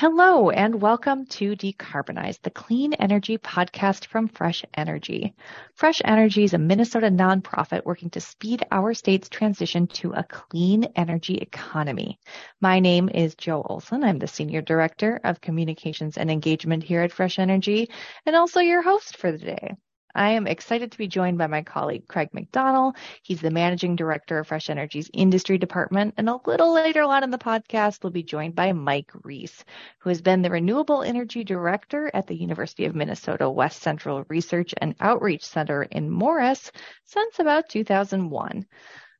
Hello and welcome to Decarbonize, the clean energy podcast from Fresh Energy. Fresh Energy is a Minnesota nonprofit working to speed our state's transition to a clean energy economy. My name is Jo Olson. I'm the Senior Director of Communications and Engagement here at Fresh Energy and also your host for the day. I am excited to be joined by my colleague Craig McDonnell. He's the managing director of Fresh Energy's industry department. And a little later on in the podcast, we'll be joined by Mike Reese, who has been the renewable energy director at the University of Minnesota West Central Research and Outreach Center in Morris since about 2001.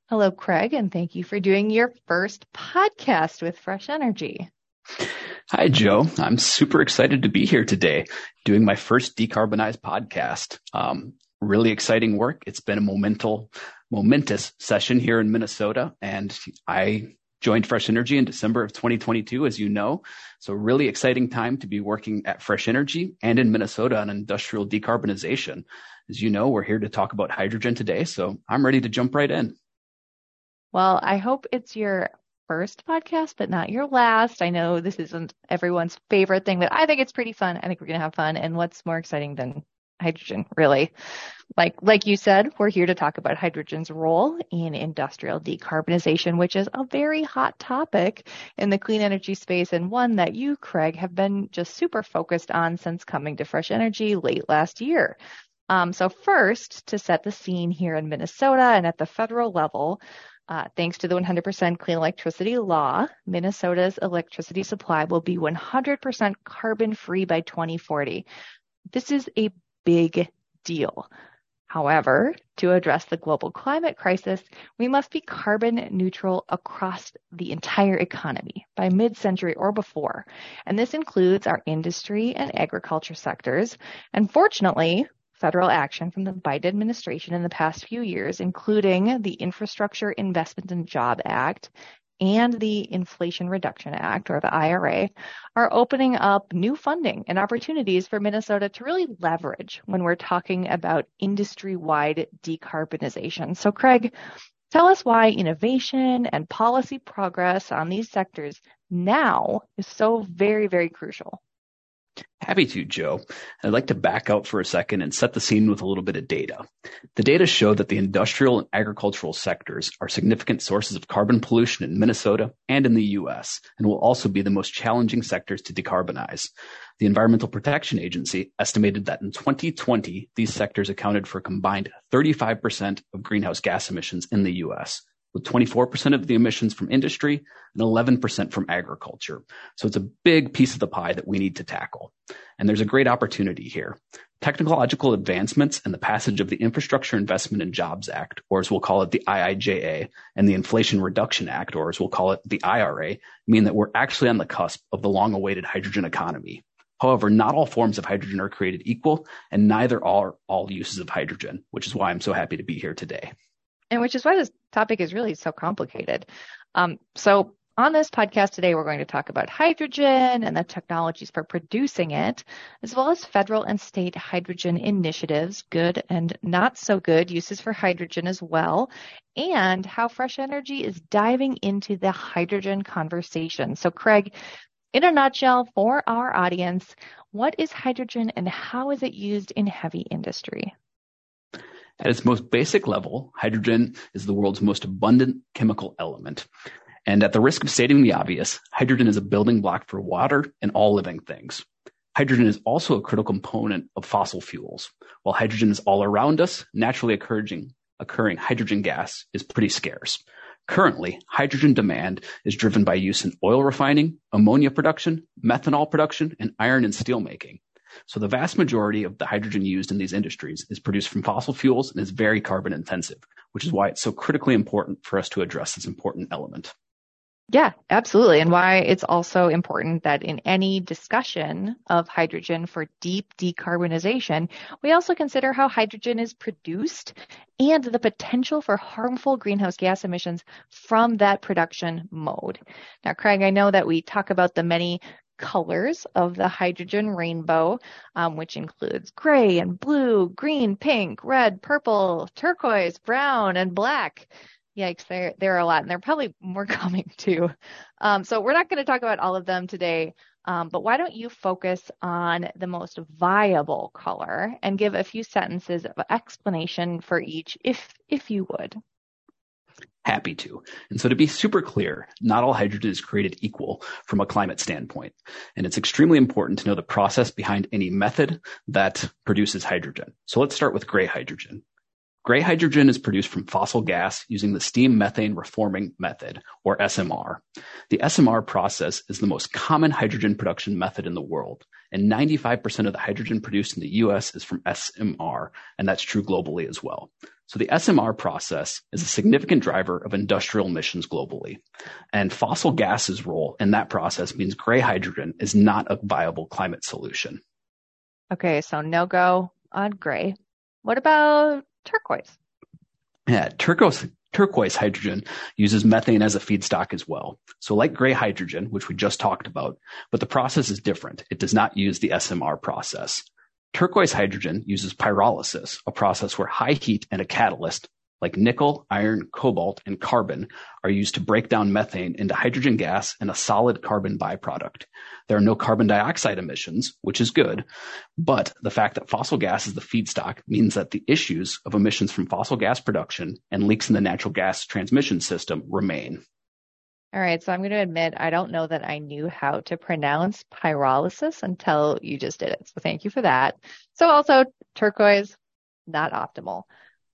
Hello, Craig, and thank you for doing your first podcast with Fresh Energy. Hi, Jo. I'm super excited to be here today doing my first Decarbonize podcast. Um, really exciting work. It's been a momental, momentous session here in Minnesota, and I joined Fresh Energy in December of 2022, as you know. So really exciting time to be working at Fresh Energy and in Minnesota on industrial decarbonization. As you know, we're here to talk about hydrogen today, so I'm ready to jump right in. Well, I hope it's your first podcast, but not your last. I know this isn't everyone's favorite thing, but I think it's pretty fun. I think we're going to have fun. And what's more exciting than hydrogen, really? Like, like you said, we're here to talk about hydrogen's role in industrial decarbonization, which is a very hot topic in the clean energy space and one that you, Craig, have been just super focused on since coming to Fresh Energy late last year. Um, so first, to set the scene here in Minnesota and at the federal level, uh, thanks to the 100% clean electricity law, Minnesota's electricity supply will be 100% carbon free by 2040. This is a big deal. However, to address the global climate crisis, we must be carbon neutral across the entire economy by mid-century or before. And this includes our industry and agriculture sectors. And fortunately, federal action from the Biden administration in the past few years, including the Infrastructure Investment and Job Act and the Inflation Reduction Act, or the IRA, are opening up new funding and opportunities for Minnesota to really leverage when we're talking about industry wide decarbonization. So, Craig, tell us why innovation and policy progress on these sectors now is so very, very crucial. Happy to, Jo. I'd like to back out for a second and set the scene with a little bit of data. The data show that the industrial and agricultural sectors are significant sources of carbon pollution in Minnesota and in the U.S., and will also be the most challenging sectors to decarbonize. The Environmental Protection Agency estimated that in 2020, these sectors accounted for combined 35% of greenhouse gas emissions in the U.S with 24% of the emissions from industry and 11% from agriculture. So it's a big piece of the pie that we need to tackle. And there's a great opportunity here. Technological advancements and the passage of the Infrastructure Investment and Jobs Act, or as we'll call it the IIJA, and the Inflation Reduction Act, or as we'll call it the IRA, mean that we're actually on the cusp of the long awaited hydrogen economy. However, not all forms of hydrogen are created equal, and neither are all uses of hydrogen, which is why I'm so happy to be here today and which is why this topic is really so complicated. Um, so on this podcast today, we're going to talk about hydrogen and the technologies for producing it, as well as federal and state hydrogen initiatives, good and not so good uses for hydrogen as well, and how Fresh Energy is diving into the hydrogen conversation. So, Craig, in a nutshell, for our audience, what is hydrogen and how is it used in heavy industry? At its most basic level, hydrogen is the world's most abundant chemical element. And at the risk of stating the obvious, hydrogen is a building block for water and all living things. Hydrogen is also a critical component of fossil fuels. While hydrogen is all around us, naturally occurring, occurring hydrogen gas is pretty scarce. Currently, hydrogen demand is driven by use in oil refining, ammonia production, methanol production, and iron and steel making. So the vast majority of the hydrogen used in these industries is produced from fossil fuels and is very carbon intensive, which is why it's so critically important for us to address this important element. Yeah, absolutely. And why it's also important that in any discussion of hydrogen for deep decarbonization, we also consider how hydrogen is produced and the potential for harmful greenhouse gas emissions from that production mode. Now, Craig, I know that we talk about the many colors of the hydrogen rainbow, um, which includes gray and blue, green, pink, red, purple, turquoise, brown, and black. Yikes, there, there are a lot, and there are probably more coming too. Um, so we're not going to talk about all of them today, Um, but why don't you focus on the most viable color and give a few sentences of explanation for each, if if you would? Happy to. And so to be super clear, not all hydrogen is created equal from a climate standpoint. And it's extremely important to know the process behind any method that produces hydrogen. So let's start with gray hydrogen. Gray hydrogen is produced from fossil gas using the steam methane reforming method, or SMR. The SMR process is the most common hydrogen production method in the world, and 95% of the hydrogen produced in the US is from SMR, and that's true globally as well. So the SMR process is a significant driver of industrial emissions globally. And fossil gases role in that process means gray hydrogen is not a viable climate solution. Okay, so no go on gray. What about turquoise. Yeah, turquoise turquoise hydrogen uses methane as a feedstock as well. So like gray hydrogen, which we just talked about, but the process is different. It does not use the SMR process. Turquoise hydrogen uses pyrolysis, a process where high heat and a catalyst like nickel, iron, cobalt, and carbon are used to break down methane into hydrogen gas and a solid carbon byproduct. There are no carbon dioxide emissions, which is good, but the fact that fossil gas is the feedstock means that the issues of emissions from fossil gas production and leaks in the natural gas transmission system remain. All right, so I'm going to admit I don't know that I knew how to pronounce pyrolysis until you just did it. So thank you for that. So also turquoise, not optimal.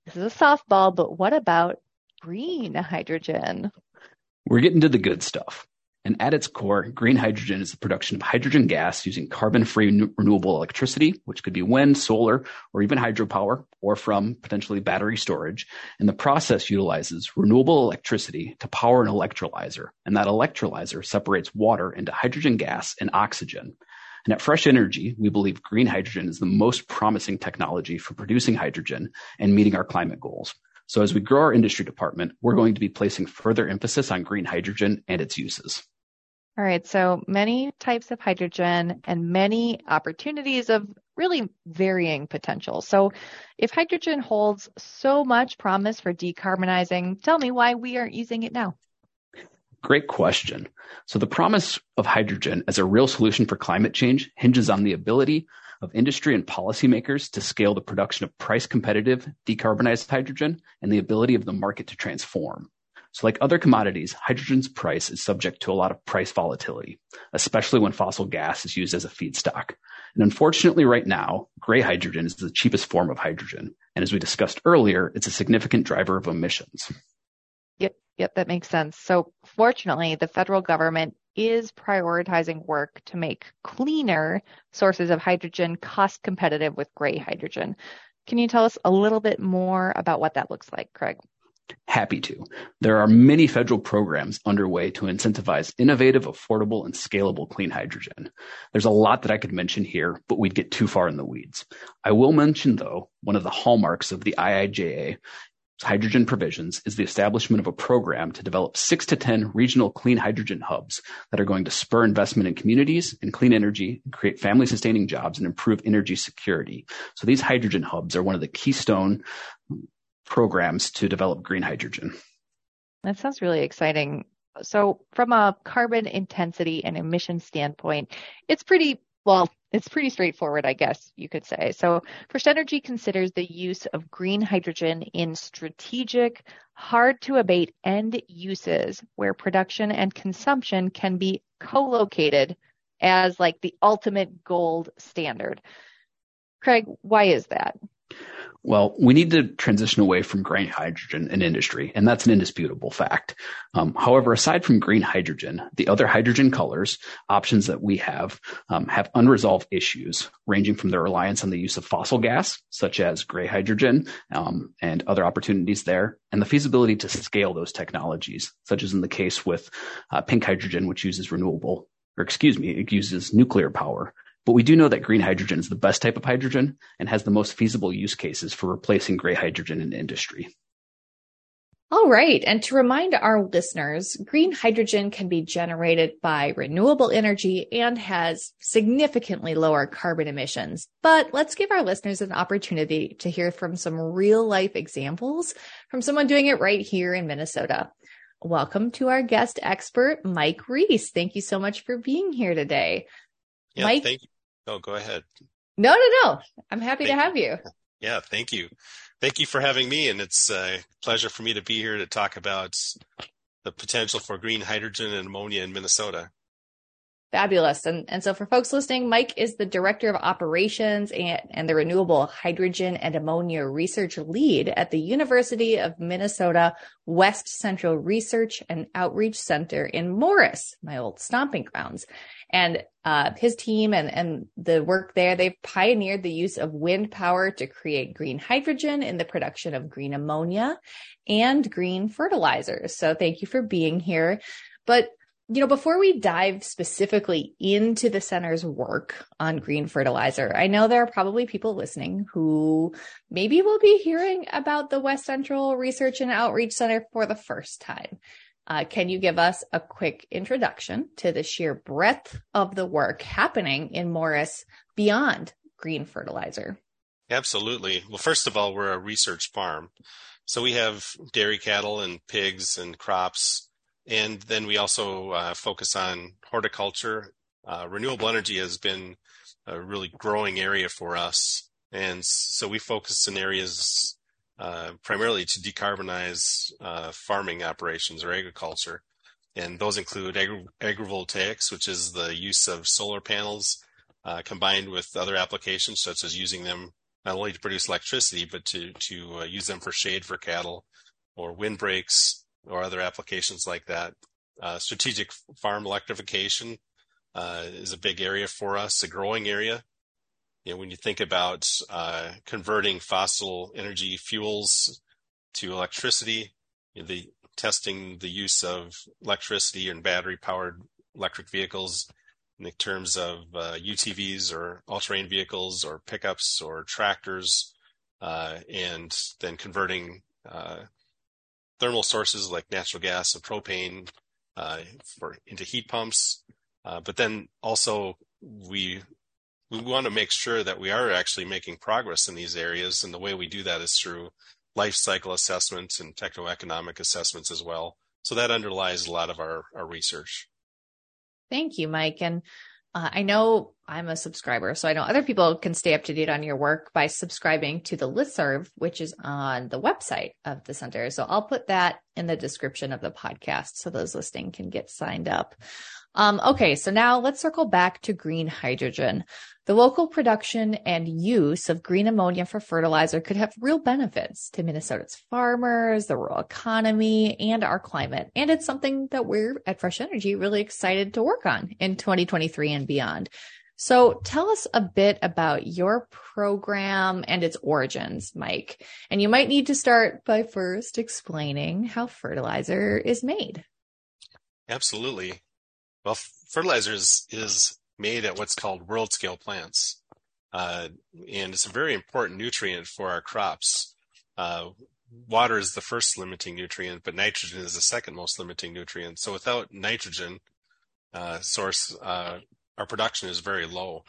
This is a softball, but what about green hydrogen? We're getting to the good stuff. And at its core, green hydrogen is the production of hydrogen gas using carbon free renewable electricity, which could be wind, solar, or even hydropower, or from potentially battery storage. And the process utilizes renewable electricity to power an electrolyzer. And that electrolyzer separates water into hydrogen gas and oxygen. And at Fresh Energy, we believe green hydrogen is the most promising technology for producing hydrogen and meeting our climate goals. So as we grow our industry department, we're going to be placing further emphasis on green hydrogen and its uses. All right. So many types of hydrogen and many opportunities of really varying potential. So if hydrogen holds so much promise for decarbonizing, tell me why we aren't using it now. Great question. So the promise of hydrogen as a real solution for climate change hinges on the ability of industry and policymakers to scale the production of price competitive, decarbonized hydrogen and the ability of the market to transform. So like other commodities, hydrogen's price is subject to a lot of price volatility, especially when fossil gas is used as a feedstock. And unfortunately, right now, gray hydrogen is the cheapest form of hydrogen. And as we discussed earlier, it's a significant driver of emissions. Yep, yep, that makes sense. So fortunately, the federal government is prioritizing work to make cleaner sources of hydrogen cost competitive with gray hydrogen. Can you tell us a little bit more about what that looks like, Craig? Happy to. There are many federal programs underway to incentivize innovative, affordable, and scalable clean hydrogen. There's a lot that I could mention here, but we'd get too far in the weeds. I will mention, though, one of the hallmarks of the IIJA hydrogen provisions is the establishment of a program to develop six to 10 regional clean hydrogen hubs that are going to spur investment in communities and clean energy, and create family sustaining jobs and improve energy security. So these hydrogen hubs are one of the keystone programs to develop green hydrogen. That sounds really exciting. So from a carbon intensity and emission standpoint, it's pretty well, it's pretty straightforward, I guess you could say. So Fresh Energy considers the use of green hydrogen in strategic, hard to abate end uses where production and consumption can be co-located as like the ultimate gold standard. Craig, why is that? Well, we need to transition away from green hydrogen in industry, and that's an indisputable fact. Um, however, aside from green hydrogen, the other hydrogen colors options that we have um, have unresolved issues, ranging from the reliance on the use of fossil gas, such as gray hydrogen, um, and other opportunities there, and the feasibility to scale those technologies, such as in the case with uh, pink hydrogen, which uses renewable, or excuse me, it uses nuclear power but we do know that green hydrogen is the best type of hydrogen and has the most feasible use cases for replacing gray hydrogen in industry. All right. And to remind our listeners, green hydrogen can be generated by renewable energy and has significantly lower carbon emissions. But let's give our listeners an opportunity to hear from some real life examples from someone doing it right here in Minnesota. welcome to our guest expert, Mike Reese. Thank you so much for being here today. Yeah, Mike, thank you. Oh, go ahead. No, no, no. I'm happy thank to have you. you. Yeah, thank you. Thank you for having me. And it's a pleasure for me to be here to talk about the potential for green hydrogen and ammonia in Minnesota. Fabulous. And, and so for folks listening, Mike is the director of operations and, and the renewable hydrogen and ammonia research lead at the University of Minnesota West Central Research and Outreach Center in Morris, my old stomping grounds. And uh, his team and, and the work there, they've pioneered the use of wind power to create green hydrogen in the production of green ammonia and green fertilizers. So thank you for being here. But you know, before we dive specifically into the center's work on green fertilizer, I know there are probably people listening who maybe will be hearing about the West Central Research and Outreach Center for the first time. Uh, can you give us a quick introduction to the sheer breadth of the work happening in Morris beyond green fertilizer? Absolutely. Well, first of all, we're a research farm. So we have dairy cattle and pigs and crops and then we also uh, focus on horticulture. Uh, renewable energy has been a really growing area for us. And so we focus in areas uh, primarily to decarbonize uh, farming operations or agriculture. And those include agri- agrivoltaics, which is the use of solar panels uh, combined with other applications, such as using them not only to produce electricity, but to, to uh, use them for shade for cattle or windbreaks or other applications like that. Uh, strategic farm electrification uh, is a big area for us, a growing area. You know, when you think about uh, converting fossil energy fuels to electricity, you know, the testing the use of electricity and battery powered electric vehicles in terms of UTVs uh, or all-terrain vehicles or pickups or tractors, uh, and then converting uh, thermal sources like natural gas and propane uh, for into heat pumps. Uh, but then also we we want to make sure that we are actually making progress in these areas, and the way we do that is through life cycle assessments and techno-economic assessments as well. So that underlies a lot of our, our research. Thank you, Mike. And uh, I know I'm a subscriber, so I know other people can stay up to date on your work by subscribing to the listserv, which is on the website of the center. So I'll put that in the description of the podcast so those listening can get signed up. Um, okay, so now let's circle back to green hydrogen. The local production and use of green ammonia for fertilizer could have real benefits to Minnesota's farmers, the rural economy, and our climate. And it's something that we're at Fresh Energy really excited to work on in 2023 and beyond. So tell us a bit about your program and its origins, Mike. And you might need to start by first explaining how fertilizer is made. Absolutely. Well, fertilizer is, is made at what's called world scale plants. Uh, and it's a very important nutrient for our crops. Uh, water is the first limiting nutrient, but nitrogen is the second most limiting nutrient. So without nitrogen uh, source, uh, our production is very low.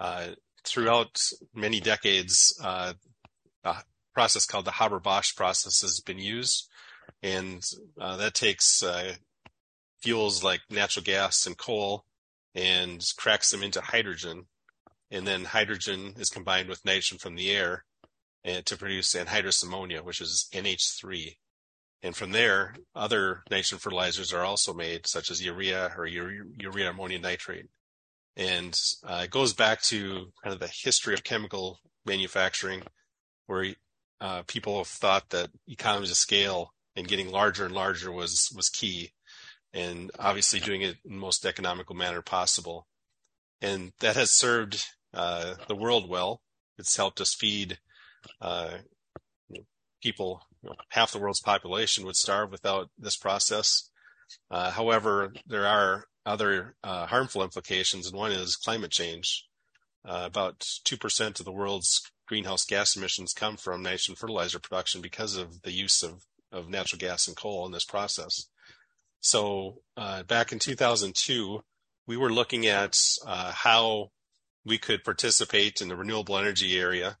Uh, throughout many decades, uh, a process called the Haber-Bosch process has been used, and that takes fuels like natural gas and coal and cracks them into hydrogen. And then hydrogen is combined with nitrogen from the air and to produce anhydrous ammonia, which is NH3. And from there, other nitrogen fertilizers are also made, such as urea or urea ammonium nitrate. And uh, it goes back to kind of the history of chemical manufacturing, where uh, people have thought that economies of scale and getting larger and larger was was key and obviously doing it in the most economical manner possible. And that has served uh, the world well. It's helped us feed uh, people. You know, half the world's population would starve without this process. Uh, however, there are other uh, harmful implications, and one is climate change. Uh, about 2% of the world's greenhouse gas emissions come from nitrogen fertilizer production because of the use of, of natural gas and coal in this process. So uh, back in 2002, we were looking at uh, how we could participate in the renewable energy area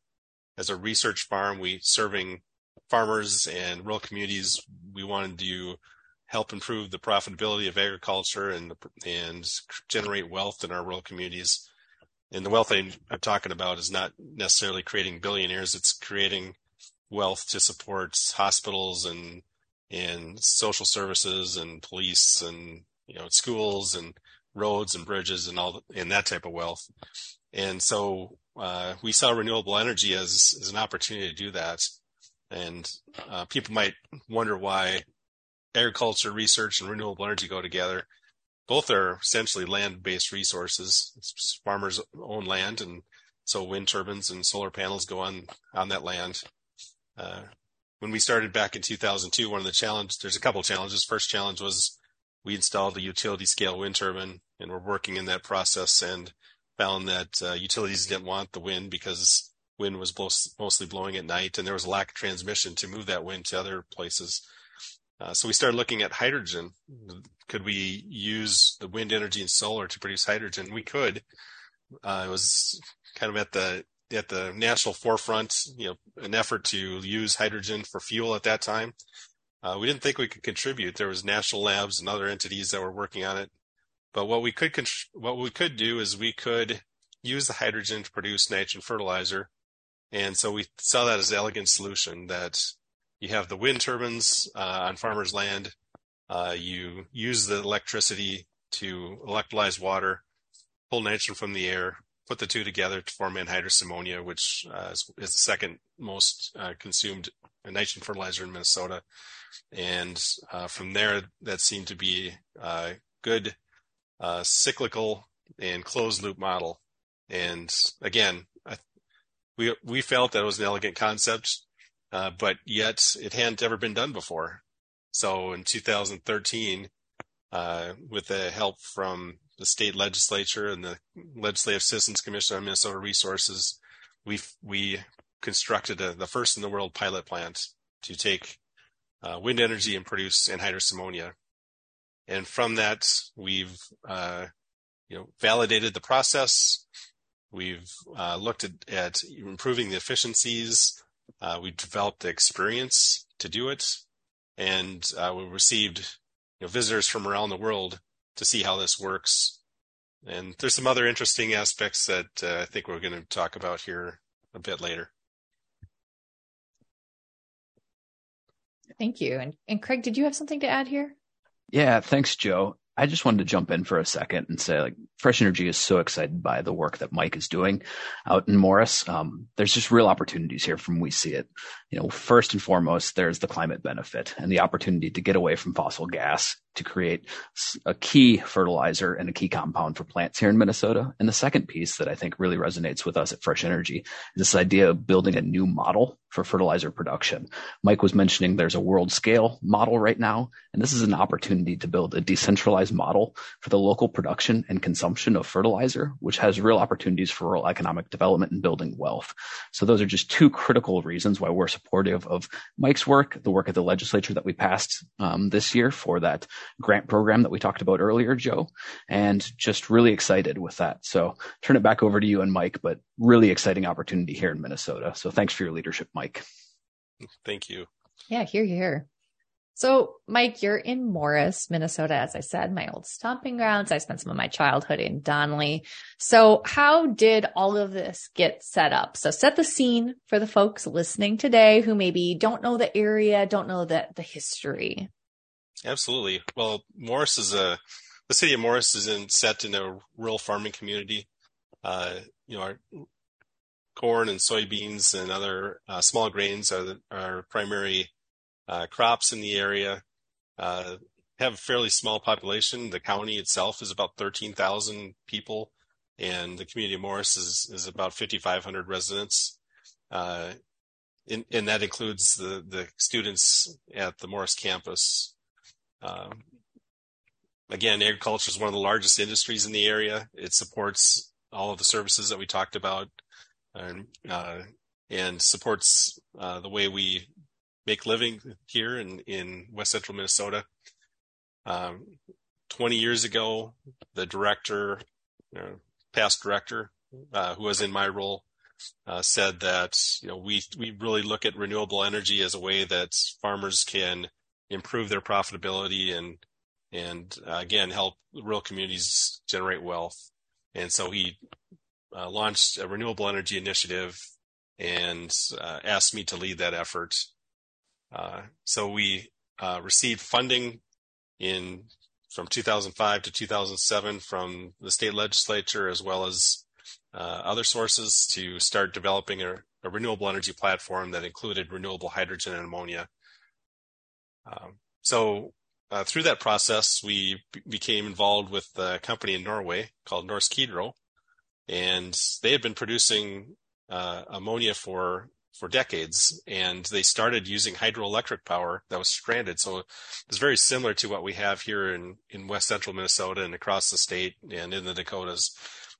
as a research farm. We serving farmers and rural communities. We wanted to help improve the profitability of agriculture and and generate wealth in our rural communities. And the wealth I'm, I'm talking about is not necessarily creating billionaires; it's creating wealth to support hospitals and and social services and police and you know schools and roads and bridges and all and that type of wealth. And so uh, we saw renewable energy as as an opportunity to do that. And uh, people might wonder why agriculture research and renewable energy go together. Both are essentially land-based resources. Farmers own land, and so wind turbines and solar panels go on on that land. Uh, when we started back in 2002, one of the challenges, there's a couple challenges. First challenge was we installed a utility scale wind turbine and we're working in that process and found that uh, utilities didn't want the wind because wind was mostly blowing at night and there was a lack of transmission to move that wind to other places. Uh, so we started looking at hydrogen. Could we use the wind energy and solar to produce hydrogen? We could. Uh, it was kind of at the at the national forefront, you know, an effort to use hydrogen for fuel at that time. Uh, we didn't think we could contribute. There was national labs and other entities that were working on it. But what we could what we could do is we could use the hydrogen to produce nitrogen fertilizer, and so we saw that as an elegant solution. That you have the wind turbines uh, on farmers' land, uh, you use the electricity to electrolyze water, pull nitrogen from the air, put the two together to form anhydrous ammonia, which uh, is, is, the second most uh, consumed nitrogen fertilizer in Minnesota. And uh, from there, that seemed to be a good uh, cyclical and closed loop model. And again, I, we we felt that it was an elegant concept, uh, but yet it hadn't ever been done before. So in 2013, uh, with the help from the state legislature and the Legislative-Citizen Commission on Minnesota Resources, we we constructed a, the first in the world pilot plant to take uh, wind energy and produce anhydrous ammonia. And from that, we've uh, you know validated the process. We've uh, looked at, at, improving the efficiencies. Uh, we developed the experience to do it, and uh, we received you know, visitors from around the world to see how this works. And there's some other interesting aspects that uh, I think we're going to talk about here a bit later. Thank you. And, and Craig, did you have something to add here? Yeah, thanks, Jo. I just wanted to jump in for a second and say, like, Fresh Energy is so excited by the work that Mike is doing out in Morris. Um, there's just real opportunities here from we see it. You know, first and foremost, there's the climate benefit and the opportunity to get away from fossil gas to create a key fertilizer and a key compound for plants here in Minnesota. And the second piece that I think really resonates with us at Fresh Energy is this idea of building a new model for fertilizer production. Mike was mentioning there's a world scale model right now, and this is an opportunity to build a decentralized model for the local production and consumption of fertilizer, which has real opportunities for rural economic development and building wealth. So those are just two critical reasons why we're supportive of Mike's work, the work of the legislature that we passed um, this year for that grant program that we talked about earlier, Jo, and just really excited with that. So turn it back over to you and Mike, but really exciting opportunity here in Minnesota. So thanks for your leadership, Mike. Thank you. Yeah, here, here. So, Mike, you're in Morris, Minnesota, as I said, my old stomping grounds. I spent some of my childhood in Donnelly. So, how did all of this get set up? So, set the scene for the folks listening today who maybe don't know the area, don't know the, the history. Absolutely. Well, Morris is a the city of Morris is in set in a rural farming community. Uh, you know, our corn and soybeans and other uh, small grains are our primary uh, crops in the area. Uh, have a fairly small population. The county itself is about 13,000 people, and the community of Morris is, is about 5,500 residents. Uh, and that includes the, the students at the Morris campus. Um, again, agriculture is one of the largest industries in the area. It supports all of the services that we talked about and, uh, and supports uh, the way we make living here in, in West Central Minnesota. Um, 20 years ago, the director, you know, past director, uh, who was in my role, uh, said that you know we we really look at renewable energy as a way that farmers can improve their profitability and and uh, again help rural communities generate wealth. And so he uh, launched a renewable energy initiative and uh, asked me to lead that effort. Uh, so we uh, received funding in from 2005 to 2007 from the state legislature as well as uh, other sources to start developing a, a, renewable energy platform that included renewable hydrogen and ammonia. Um, so uh, through that process, we b- became involved with a company in Norway called Norsk Hydro, and they had been producing uh, ammonia for for decades, and they started using hydroelectric power that was stranded. So it's very similar to what we have here in in west central Minnesota and across the state and in the Dakotas.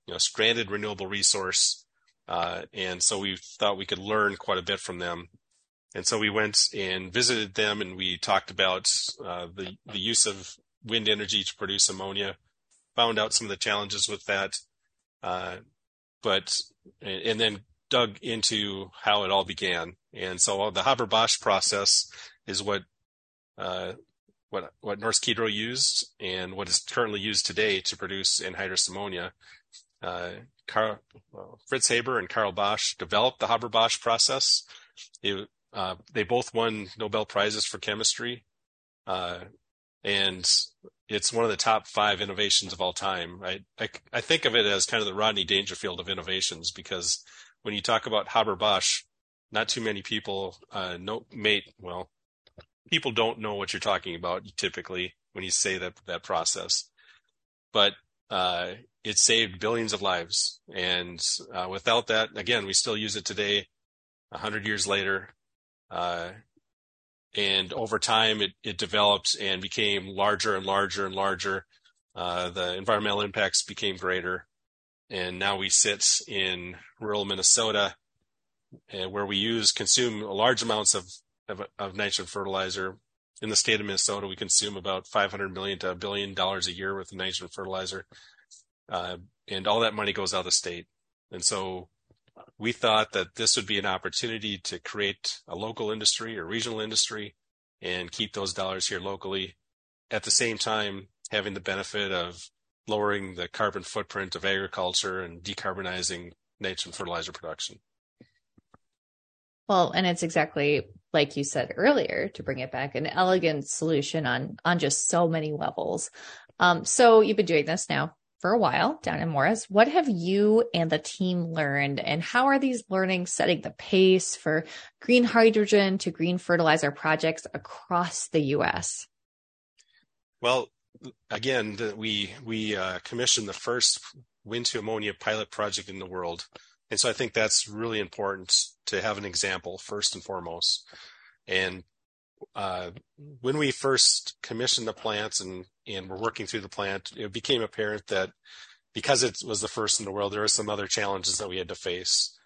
You know, stranded renewable resource, uh, and so we thought we could learn quite a bit from them. And so we went and visited them, and we talked about uh, the the use of wind energy to produce ammonia. Found out some of the challenges with that, uh, but and then dug into how it all began. And so the Haber-Bosch process is what uh, what what Norsk Hydro used and what is currently used today to produce anhydrous ammonia. Uh, Carl, well, Fritz Haber and Carl Bosch developed the Haber-Bosch process. It, uh, they both won Nobel prizes for chemistry, uh, and it's one of the top five innovations of all time. I, I, I think of it as kind of the Rodney Dangerfield of innovations because when you talk about Haber-Bosch, not too many people uh, know mate. Well, people don't know what you're talking about typically when you say that that process, but uh, it saved billions of lives. And uh, without that, again, we still use it today, a hundred years later. And over time, it, it developed and became larger and larger and larger. Uh, the environmental impacts became greater and now we sit in rural Minnesota, uh, where we use consume large amounts of, of, of nitrogen fertilizer. In the state of Minnesota, we consume about 500 million to a billion dollars a year with nitrogen fertilizer, uh, and all that money goes out of the state. And so, we thought that this would be an opportunity to create a local industry or regional industry, and keep those dollars here locally. At the same time, having the benefit of lowering the carbon footprint of agriculture and decarbonizing nitrogen fertilizer production. Well, and it's exactly like you said earlier, to bring it back, an elegant solution on on just so many levels. Um, so you've been doing this now for a while down in Morris. What have you and the team learned, and how are these learnings setting the pace for green hydrogen to green fertilizer projects across the U.S.? Well, again, the, we we uh, commissioned the first wind to ammonia pilot project in the world, and so I think that's really important to have an example first and foremost. And uh, when we first commissioned the plants and and were working through the plant, it became apparent that because it was the first in the world, there were some other challenges that we had to face.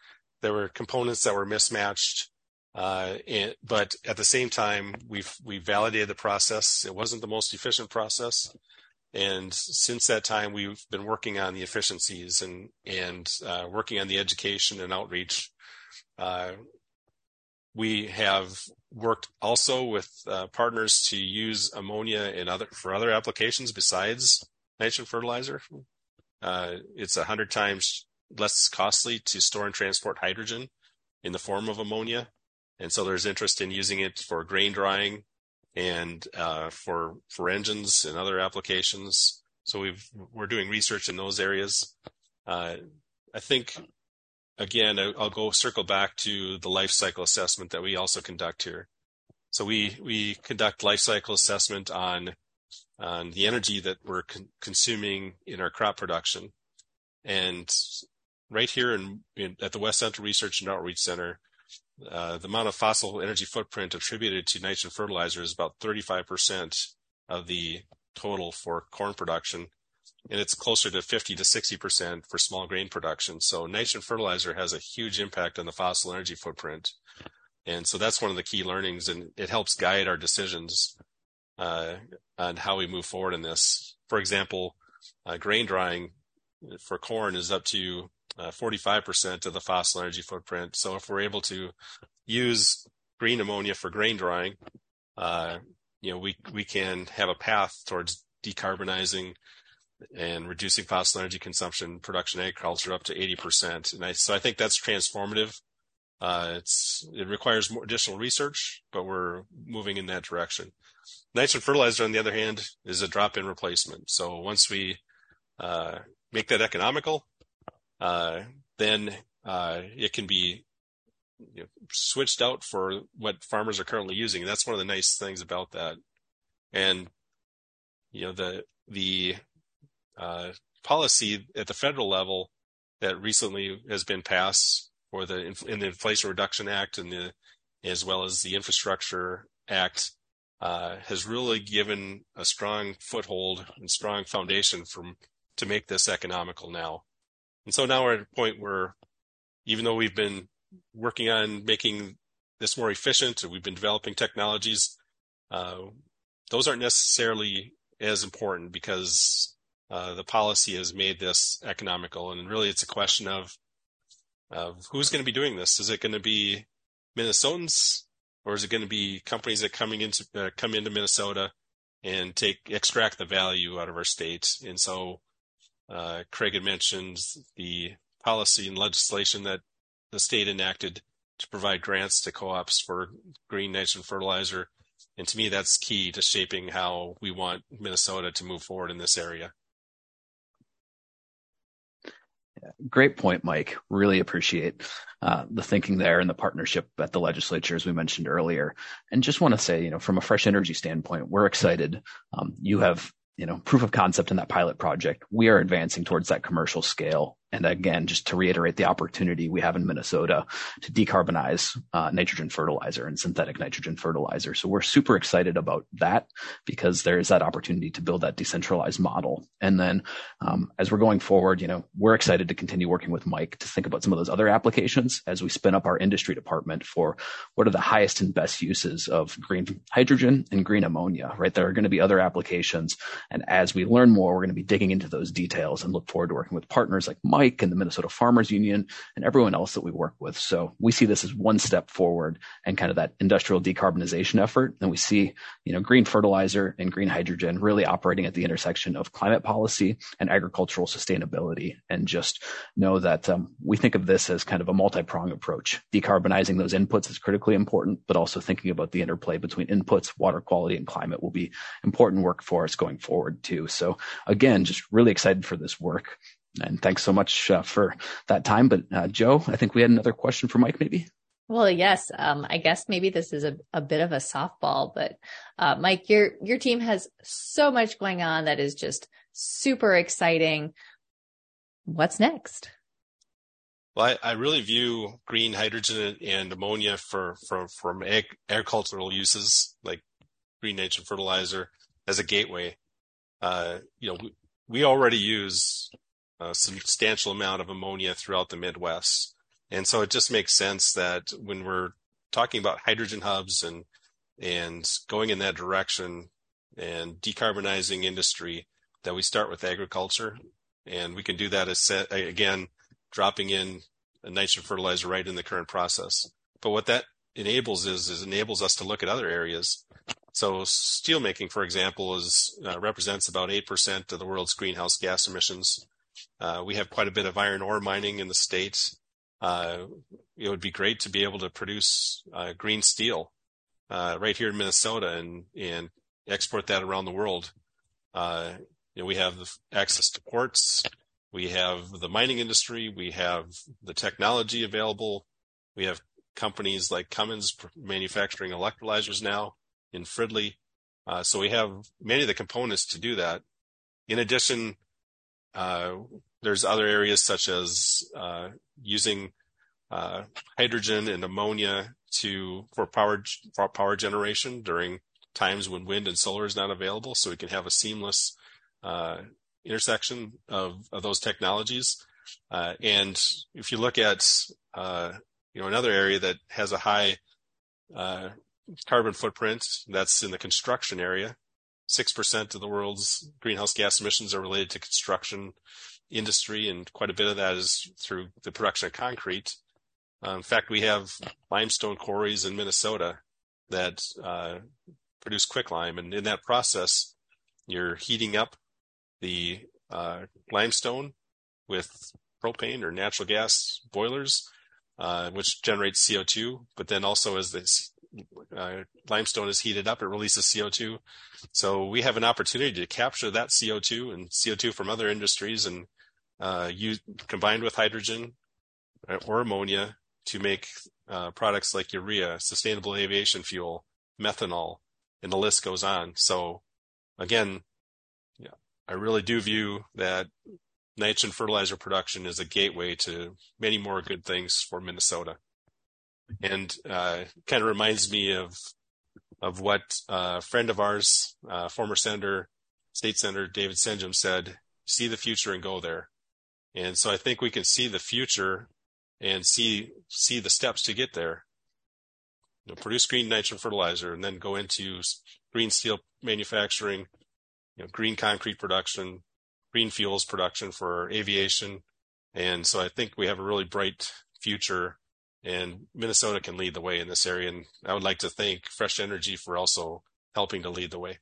There were components that were mismatched. Uh, and, but at the same time, we've we validated the process. It wasn't the most efficient process, and since that time, we've been working on the efficiencies and and uh, working on the education and outreach. We have worked also with uh, partners to use ammonia in other for other applications besides nitrogen fertilizer. Uh, it's a hundred times less costly to store and transport hydrogen in the form of ammonia and so there's interest in using it for grain drying and uh, for for engines and other applications. So we've we're doing research in those areas. Uh, I think again I'll go circle back to the life cycle assessment that we also conduct here. So we we conduct life cycle assessment on on the energy that we're con- consuming in our crop production, and right here in, in, at the West Central Research and Outreach Center, uh, the amount of fossil energy footprint attributed to nitrogen fertilizer is about 35% of the total for corn production, and it's closer to 50 to 60% for small grain production. So nitrogen fertilizer has a huge impact on the fossil energy footprint. And so that's one of the key learnings, and it helps guide our decisions uh, on how we move forward in this. For example, uh, grain drying for corn is up to uh, 45% of the fossil energy footprint. So if we're able to use green ammonia for grain drying, uh, you know, we, we can have a path towards decarbonizing and reducing fossil energy consumption, production agriculture up to 80%. And I, so I think that's transformative. Uh, it's, it requires more additional research, but we're moving in that direction. Nitrogen fertilizer, on the other hand, is a drop-in replacement. So once we, uh, make that economical, uh, then, uh, it can be you know, switched out for what farmers are currently using. And that's one of the nice things about that. And, you know, the, the, uh, policy at the federal level that recently has been passed for the in the Inflation Reduction Act and the as well as the Infrastructure Act uh, has really given a strong foothold and strong foundation from to make this economical now. And so now we're at a point where even though we've been working on making this more efficient we've been developing technologies, uh, those aren't necessarily as important because uh, the policy has made this economical. And really, it's a question of of who's going to be doing this. Is it going to be Minnesotans, or is it going to be companies that coming into uh, come into Minnesota and take extract the value out of our state? And so, uh, Craig had mentioned the policy and legislation that the state enacted to provide grants to co-ops for green nitrogen fertilizer. And to me, that's key to shaping how we want Minnesota to move forward in this area. Great point, Mike. Really appreciate uh, the thinking there and the partnership at the legislature, as we mentioned earlier. And just want to say, you know, from a fresh energy standpoint, we're excited. Um, you have, you know, proof of concept in that pilot project. We are advancing towards that commercial scale and again, just to reiterate the opportunity we have in Minnesota to decarbonize uh, nitrogen fertilizer and synthetic nitrogen fertilizer. So we're super excited about that because there is that opportunity to build that decentralized model. And then um, as we're going forward, you know, we're excited to continue working with Mike to think about some of those other applications as we spin up our industry department for what are the highest and best uses of green hydrogen and green ammonia, right? There are going to be other applications. And as we learn more, we're going to be digging into those details and look forward to working with partners like Mike Mike and the Minnesota Farmers Union and everyone else that we work with. So we see this as one step forward and kind of that industrial decarbonization effort. And we see, you know, green fertilizer and green hydrogen really operating at the intersection of climate policy and agricultural sustainability. And just know that um, we think of this as kind of a multi-pronged approach. Decarbonizing those inputs is critically important, but also thinking about the interplay between inputs, water quality, and climate will be important work for us going forward too. So again, just really excited for this work. And thanks so much uh, for that time. But uh, Jo, I think we had another question for Mike, maybe. Well, yes. Um, I guess maybe this is a, a bit of a softball, but uh, Mike, your your team has so much going on that is just super exciting. What's next? Well, I, I really view green hydrogen and ammonia for, for from ag- agricultural uses like green nitrogen fertilizer as a gateway. Uh, you know, we, we already use a substantial amount of ammonia throughout the Midwest. And so it just makes sense that when we're talking about hydrogen hubs and and going in that direction and decarbonizing industry, that we start with agriculture, and we can do that as again dropping in a nitrogen fertilizer right in the current process. But what that enables is is enables us to look at other areas. So steelmaking, for example, is uh, represents about eight percent of the world's greenhouse gas emissions. Uh, we have quite a bit of iron ore mining in the states. Uh, it would be great to be able to produce uh, green steel uh, right here in Minnesota and and export that around the world. Uh, you know, we have access to ports, we have the mining industry, we have the technology available, we have companies like Cummins manufacturing electrolyzers now in Fridley. Uh, so we have many of the components to do that. In addition, uh, there's other areas such as uh, using uh, hydrogen and ammonia to for power for power generation during times when wind and solar is not available, so we can have a seamless uh, intersection of, of those technologies. Uh, and if you look at you know another area that has a high carbon footprint, that's in the construction area. 6% of the world's greenhouse gas emissions are related to construction industry, and quite a bit of that is through the production of concrete. Uh, in fact, we have limestone quarries in Minnesota that uh, produce quicklime. And in that process, you're heating up the uh, limestone with propane or natural gas boilers, uh, which generates CO2. But then also as the uh, limestone is heated up, it releases CO2. So we have an opportunity to capture that CO2 and CO2 from other industries and uh, use combined with hydrogen uh, or ammonia to make uh, products like urea, sustainable aviation fuel, methanol, and the list goes on. So again, yeah, I really do view that nitrogen fertilizer production is a gateway to many more good things for Minnesota. And uh, kind of reminds me of of what a friend of ours, uh, former Senator, State Senator David Senjem said, see the future and go there. And so I think we can see the future and see see the steps to get there. You know, produce green nitrogen fertilizer and then go into green steel manufacturing, you know, green concrete production, green fuels production for aviation. And so I think we have a really bright future and Minnesota can lead the way in this area. And I would like to thank Fresh Energy for also helping to lead the way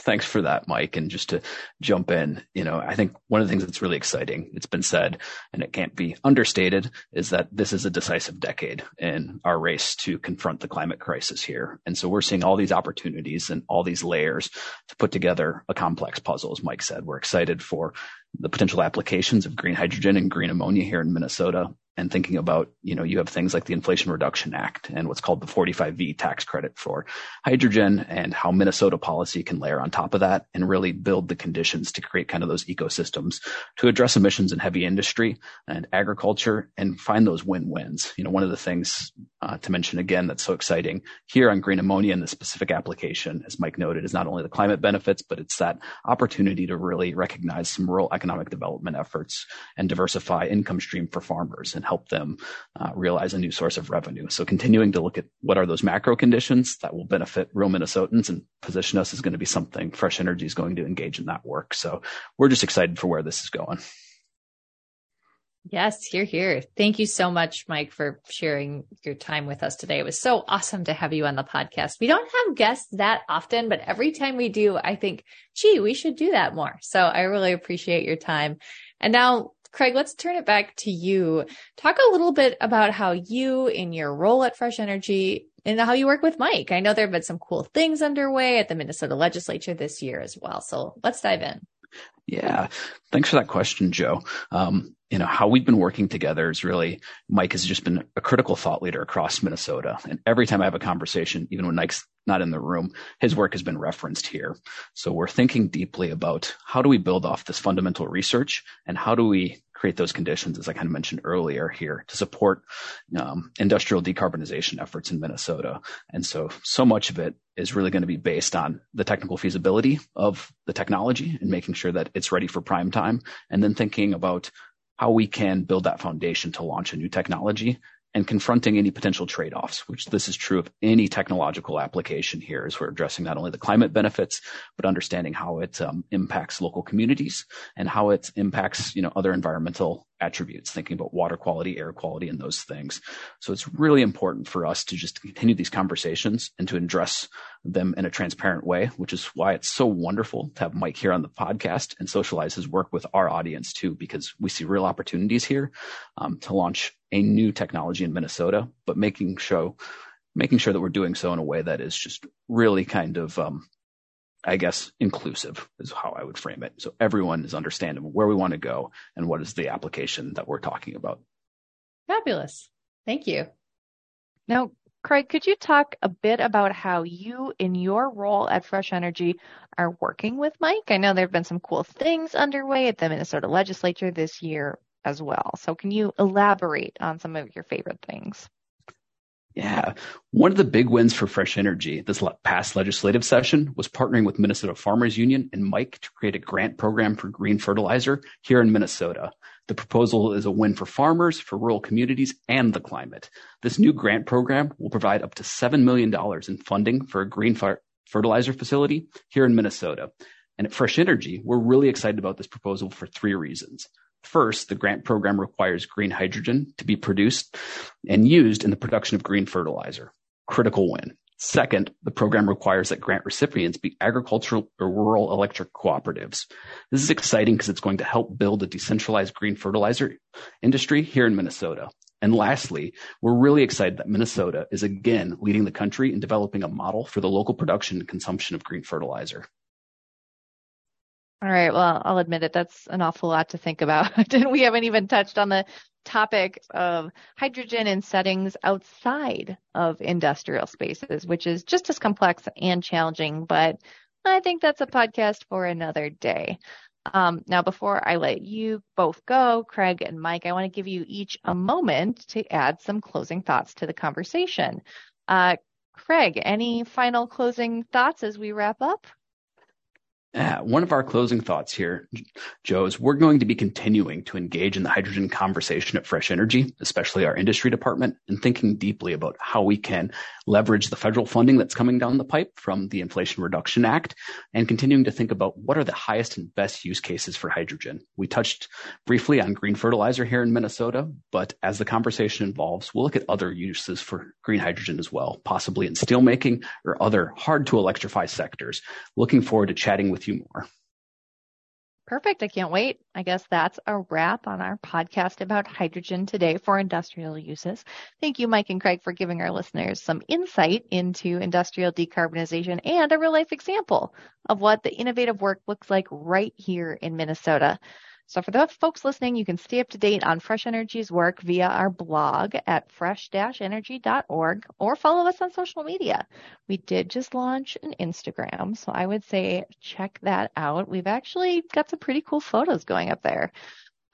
thanks for that, Mike. And just to jump in, you know, I think one of the things that's really exciting, it's been said, and it can't be understated, is that this is a decisive decade in our race to confront the climate crisis here. And so we're seeing all these opportunities and all these layers to put together a complex puzzle, as Mike said. We're excited for the potential applications of green hydrogen and green ammonia here in Minnesota and thinking about, you know, you have things like the Inflation Reduction Act and what's called the 45V tax credit for hydrogen and how Minnesota policy can layer on top of that and really build the conditions to create kind of those ecosystems to address emissions in heavy industry and agriculture and find those win-wins. You know, one of the things uh, to mention again that's so exciting here on green ammonia and the specific application, as Mike noted, is not only the climate benefits, but it's that opportunity to really recognize some rural economic development efforts and diversify income stream for farmers and help them uh, realize a new source of revenue. So continuing to look at what are those macro conditions that will benefit real Minnesotans and position us is going to be something Fresh Energy is going to engage in that work. So we're just excited for where this is going. Yes, here, here. Thank you so much, Mike, for sharing your time with us today. It was so awesome to have you on the podcast. We don't have guests that often, but every time we do, I think, gee, we should do that more. So I really appreciate your time. And now Craig, let's turn it back to you. Talk a little bit about how you, in your role at Fresh Energy, and how you work with Mike. I know there have been some cool things underway at the Minnesota legislature this year as well. So let's dive in. Yeah. Thanks for that question, Jo. Um, you know, how we've been working together is really, Mike has just been a critical thought leader across Minnesota. And every time I have a conversation, even when Mike's not in the room, his work has been referenced here. So we're thinking deeply about how do we build off this fundamental research and how do we create those conditions, as I kind of mentioned earlier here, to support um, industrial decarbonization efforts in Minnesota. And so, so much of it is really going to be based on the technical feasibility of the technology and making sure that it's ready for prime time, and then thinking about how we can build that foundation to launch a new technology and confronting any potential trade-offs, which this is true of any technological application here as we're addressing not only the climate benefits, but understanding how it um, impacts local communities and how it impacts, you know, other environmental attributes, thinking about water quality, air quality, and those things. So it's really important for us to just continue these conversations and to address them in a transparent way, which is why it's so wonderful to have Mike here on the podcast and socialize his work with our audience too, because we see real opportunities here um, to launch a new technology in Minnesota, but making sure making sure that we're doing so in a way that is just really kind of um, I guess inclusive is how I would frame it. So everyone is understanding where we want to go and what is the application that we're talking about. Fabulous. Thank you. Now, Craig, could you talk a bit about how you, in your role at Fresh Energy, are working with Mike? I know there have been some cool things underway at the Minnesota legislature this year as well. So, can you elaborate on some of your favorite things? Yeah. One of the big wins for Fresh Energy this past legislative session was partnering with Minnesota Farmers Union and Mike to create a grant program for green fertilizer here in Minnesota. The proposal is a win for farmers, for rural communities, and the climate. This new grant program will provide up to $7 million in funding for a green fertilizer facility here in Minnesota. And at Fresh Energy, we're really excited about this proposal for three reasons. First, the grant program requires green hydrogen to be produced and used in the production of green fertilizer. Critical win. Second, the program requires that grant recipients be agricultural or rural electric cooperatives. This is exciting because it's going to help build a decentralized green fertilizer industry here in Minnesota. And lastly, we're really excited that Minnesota is again leading the country in developing a model for the local production and consumption of green fertilizer. All right. Well, I'll admit it. That's an awful lot to think about. we haven't even touched on the topic of hydrogen in settings outside of industrial spaces, which is just as complex and challenging, but I think that's a podcast for another day. Um, now, before I let you both go, Craig and Mike, I want to give you each a moment to add some closing thoughts to the conversation. Uh, Craig, any final closing thoughts as we wrap up? Uh, one of our closing thoughts here, Jo, is we're going to be continuing to engage in the hydrogen conversation at Fresh Energy, especially our industry department, and thinking deeply about how we can leverage the federal funding that's coming down the pipe from the Inflation Reduction Act and continuing to think about what are the highest and best use cases for hydrogen. We touched briefly on green fertilizer here in Minnesota, but as the conversation evolves, we'll look at other uses for green hydrogen as well, possibly in steelmaking or other hard to electrify sectors. Looking forward to chatting with with you more. Perfect. I can't wait. I guess that's a wrap on our podcast about hydrogen today for industrial uses. Thank you, Mike and Craig, for giving our listeners some insight into industrial decarbonization and a real life example of what the innovative work looks like right here in Minnesota. So for the folks listening, you can stay up to date on Fresh Energy's work via our blog at fresh-energy.org or follow us on social media. We did just launch an Instagram, so I would say check that out. We've actually got some pretty cool photos going up there.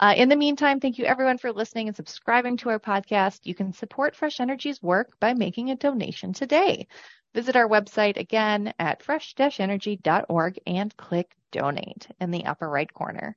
Uh, in the meantime, thank you everyone for listening and subscribing to our podcast. You can support Fresh Energy's work by making a donation today. Visit our website again at fresh-energy.org and click donate in the upper right corner.